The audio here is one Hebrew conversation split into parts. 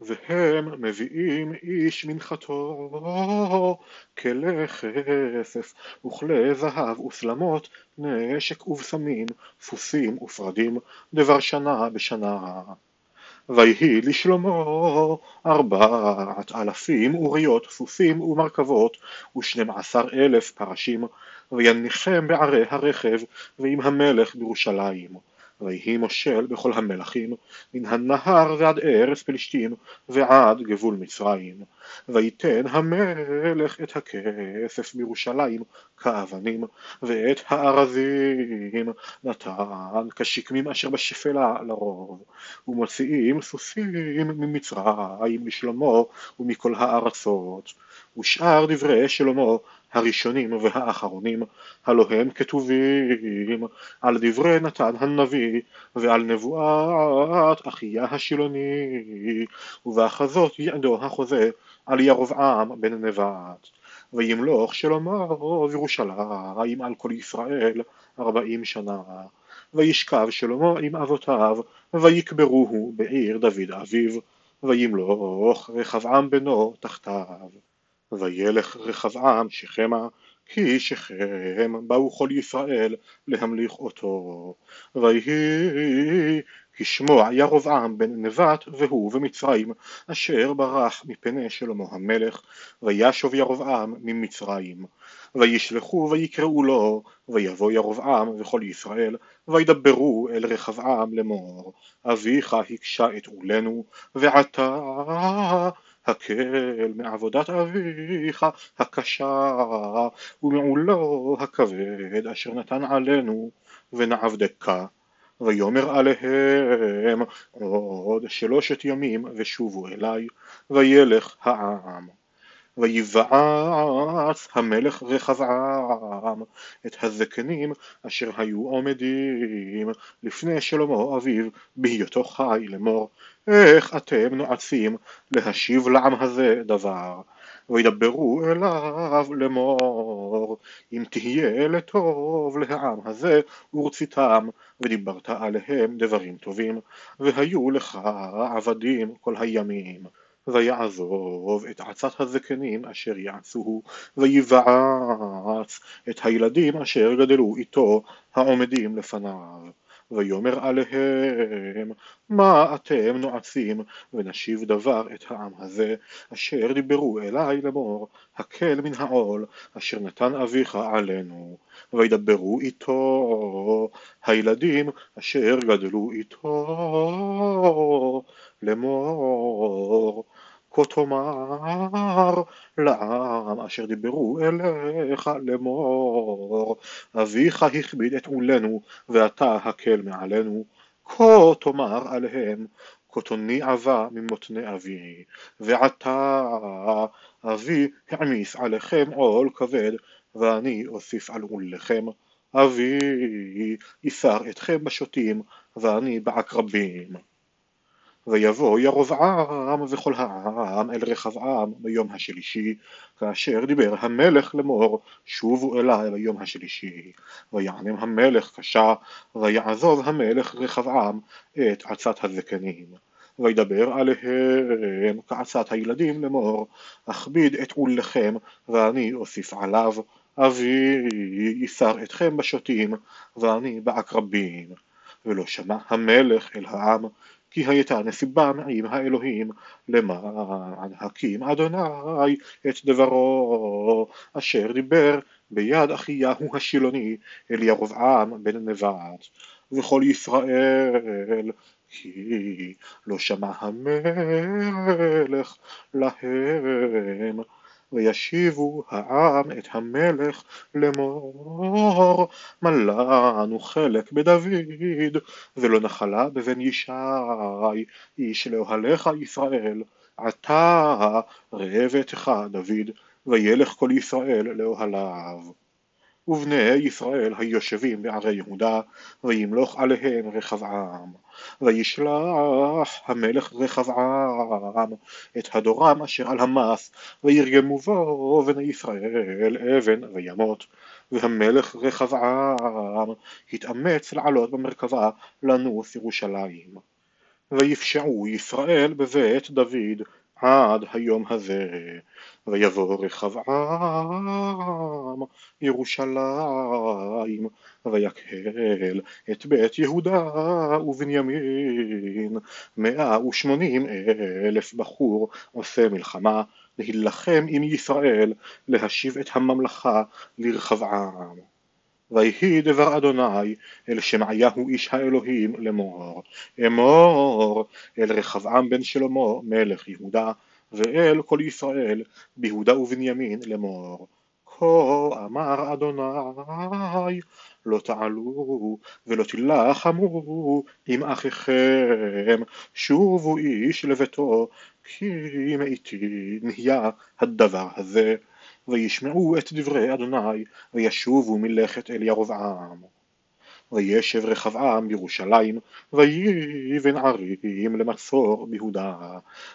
והם מביאים איש מנחתו כלי כסף וכלי זהב וסלמות נשק ובשמים סוסים ופרדים דבר שנה בשנה. ויהי לשלמה ארבעת אלפים אוריות סוסים ומרכבות ושנים עשר אלף פרשים ויניחם בערי הרכב ועם המלך בירושלים ויהי מושל בכל המלכים מן הנהר ועד ארץ פלשתים ועד גבול מצרים. ויתן המלך את הכסף בירושלים כאבנים ואת הארזים. נתן כשקמים אשר בשפלה לרוב ומוציאים סוסים ממצרים לשלמה ומכל הארצות. ושאר דברי שלמה הראשונים והאחרונים, הלא הם כתובים על דברי נתן הנביא ועל נבואת אחיה השילוני, ובאחזות יעדו החוזה על ירבעם בן נבט. וימלוך שלמה בירושלים על כל ישראל ארבעים שנה. וישכב שלמה עם אבותיו, ויקברוהו בעיר דוד אביו, וימלוך רחבעם בנו תחתיו. וילך רחבעם שכמה כי שכם באו כל ישראל להמליך אותו. ויהי כשמוע ירבעם בן נבט והוא במצרים אשר ברח מפני שלמה המלך וישוב ירבעם ממצרים. וישלחו ויקראו לו ויבוא ירבעם וכל ישראל וידברו אל רחבעם לאמור אביך הקשה את עולנו ועתה הקל מעבודת אביך הקשה ומעולו הכבד אשר נתן עלינו ונעבדך ויאמר עליהם עוד שלושת ימים ושובו אלי וילך העם ויבעץ המלך רחבעם את הזקנים אשר היו עומדים לפני שלמה אביו בהיותו חי לאמור איך אתם נועצים להשיב לעם הזה דבר? וידברו אליו לאמור אם תהיה לטוב לעם הזה ורציתם ודיברת עליהם דברים טובים והיו לך עבדים כל הימים ויעזוב את עצת הזקנים אשר יעצוהו ויבעץ את הילדים אשר גדלו איתו העומדים לפניו ויאמר עליהם מה אתם נועצים? ונשיב דבר את העם הזה אשר דיברו אלי לאמור הקל מן העול אשר נתן אביך עלינו. וידברו איתו הילדים אשר גדלו איתו לאמור כה תאמר לעם אשר דיברו אליך לאמור אביך הכביד את עולנו ואתה הקל מעלינו כה תאמר עליהם כותוני עבה ממותני אבי ועתה אבי העמיס עליכם עול כבד ואני אוסיף על עולכם אבי יסר אתכם בשוטים ואני בעקרבים ויבוא ירבעם וכל העם אל רחבעם ביום השלישי, כאשר דיבר המלך לאמור שובו אלי ביום השלישי. ויענם המלך קשה, ויעזוב המלך רחבעם את עצת הזקנים. וידבר עליהם כעצת הילדים לאמור, אכביד את עולכם ואני אוסיף עליו, אבי יסר אתכם בשוטים ואני בעקרבים. ולא שמע המלך אל העם כי הייתה נסיבה מעם האלוהים למען הקים אדוני את דברו? אשר דיבר ביד אחייהו השילוני אל ירבעם בן נבט וכל ישראל כי לא שמע המלך להם וישיבו העם את המלך לאמור מלאנו חלק בדוד ולא נחלה בבן ישי איש לאוהליך ישראל עתה ראה ביתך דוד וילך כל ישראל לאוהליו ובני ישראל היושבים בערי יהודה וימלוך עליהם רחבעם וישלח המלך רחבעם את הדורם אשר על המס וירגמו בו בני ישראל אבן וימות והמלך רחבעם התאמץ לעלות במרכבה לנוס ירושלים. ויפשעו ישראל בבית דוד עד היום הזה, ויבוא רחבעם ירושלים, ויקהל את בית יהודה ובנימין, מאה ושמונים אלף בחור עושה מלחמה, להילחם עם ישראל, להשיב את הממלכה לרחבעם. ויהי דבר אדוני אל שמעיהו איש האלוהים לאמור אמור אל רחבעם בן שלמה מלך יהודה ואל כל ישראל ביהודה ובנימין לאמור. כה אמר אדוני לא תעלו ולא תילחמו עם אחיכם שובו איש לביתו כי מאיתי נהיה הדבר הזה וישמעו את דברי אדוני וישובו מלכת אל ירבעם. וישב רחבעם בירושלים ויבן ערים למצור ביהודה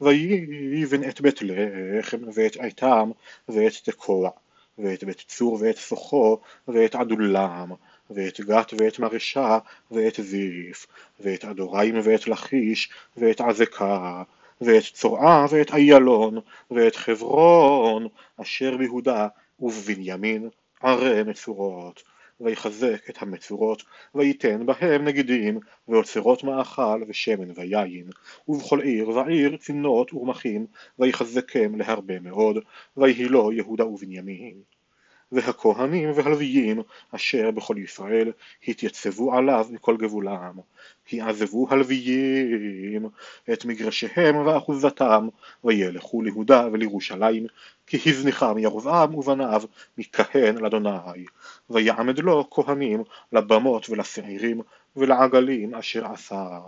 ויבן את בית לחם ואת עיתם ואת תקוע ואת בית צור ואת סוחו ואת עדולם ואת גת ואת מרשה ואת זיף ואת אדוריים ואת לכיש ואת עזקה ואת צורעה ואת איילון ואת חברון אשר ביהודה ובבנימין ערי מצורות. ויחזק את המצורות וייתן בהם נגידים ואוצרות מאכל ושמן ויין ובכל עיר ועיר צנות ורמחים ויחזקם להרבה מאוד ויהי לו יהודה ובנימין והכהנים והלוויים אשר בכל ישראל התייצבו עליו מכל גבולם. כי עזבו הלוויים את מגרשיהם ואחוזתם וילכו ליהודה ולירושלים כי הזניחם ירבעם ובניו מכהן לאדוני ויעמד לו כהנים לבמות ולשעירים ולעגלים אשר עשה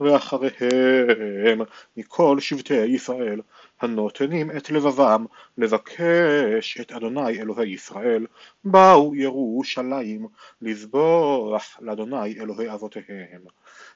ואחריהם מכל שבטי ישראל הנותנים את לבבם לבקש את אדוני אלוהי ישראל. באו ירושלים לזבוח לאדוני אלוהי אבותיהם.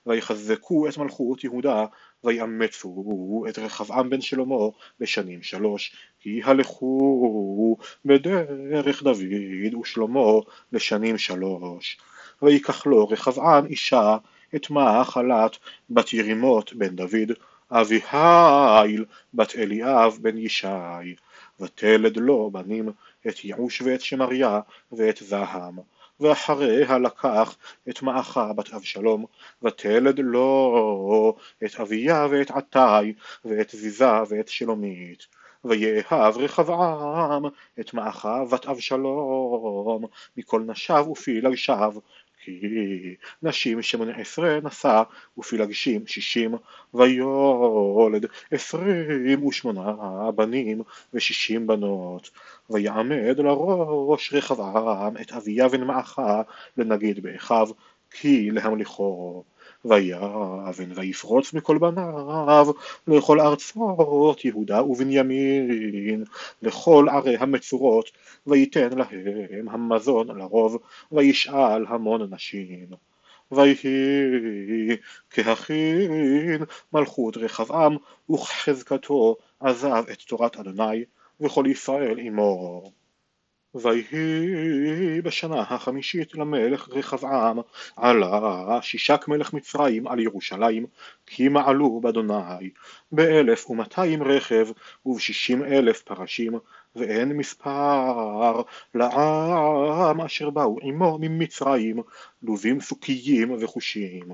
ויחזקו את מלכות יהודה ויאמצו את רחבעם בן שלמה בשנים שלוש כי הלכו בדרך דוד ושלמה לשנים שלוש. ויקח לו רחבעם אישה את מאכלת בת ירימות בן דוד אביהיל בת אליאב בן ישי ותלד לו בנים את יעוש ואת שמריה ואת זעם ואחריה לקח את מעכה בת אבשלום ותלד לו את אביה ואת עתי ואת זיזה ואת שלומית ויאהב רחבעם את מעכה בת אבשלום מכל נשיו ופילגשיו כי נשים שמונה עשרה נשא ופילגשים שישים ויולד עשרים ושמונה בנים ושישים בנות. ויעמד לראש רחבעם את אביה בן מעכה לנגיד באחיו כי להמליכו ויבן ויפרוץ מכל בניו לכל ארצות יהודה ובנימין לכל ערי המצורות ויתן להם המזון לרוב וישאל המון נשים. ויהי כהכין מלכות רחבעם וכחזקתו עזב את תורת אדוני וכל ישראל עמו ויהי בשנה החמישית למלך רחבעם עלה שישק מלך מצרים על ירושלים כי מעלו באדוני באלף ומאתיים רכב ובשישים אלף פרשים ואין מספר לעם אשר באו עמו ממצרים לובים סוכיים וחושים.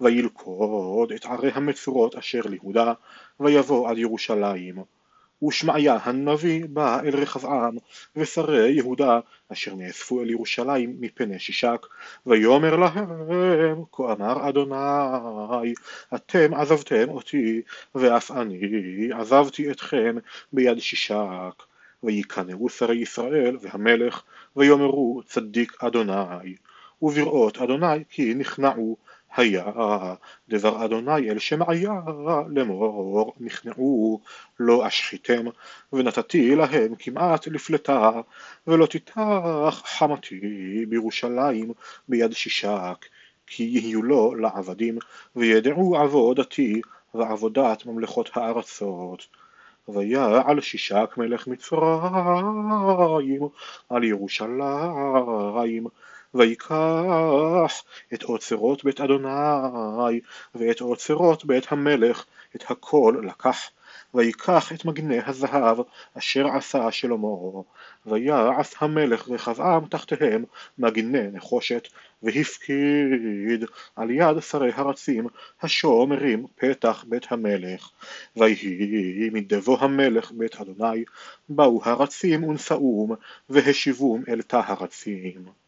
וילכוד את ערי המצורות אשר ליהודה ויבוא עד ירושלים ושמעיה הנביא בא אל רחבעם ושרי יהודה אשר נאספו אל ירושלים מפני שישק. ויאמר להם כה אמר אדוני אתם עזבתם אותי ואף אני עזבתי אתכם ביד שישק. ויקנאו שרי ישראל והמלך ויאמרו צדיק אדוני ובראות אדוני כי נכנעו היה דבר אדוני אל שמעיה לאמור נכנעו לא אשחיתם ונתתי להם כמעט לפלטה ולא תיתח חמתי בירושלים ביד שישק כי יהיו לו לעבדים וידעו עבודתי ועבודת ממלכות הארצות. ויעל שישק מלך מצרים על ירושלים ויקח את אוצרות בית אדוני ואת אוצרות בית המלך את הכל לקח. ויקח את מגני הזהב אשר עשה שלמה ויעש המלך רחבעם תחתיהם מגני נחושת והפקיד על יד שרי הרצים השומרים פתח בית המלך. ויהי מדבו המלך בית אדוני באו הרצים ונשאום והשיבום אל תא הרצים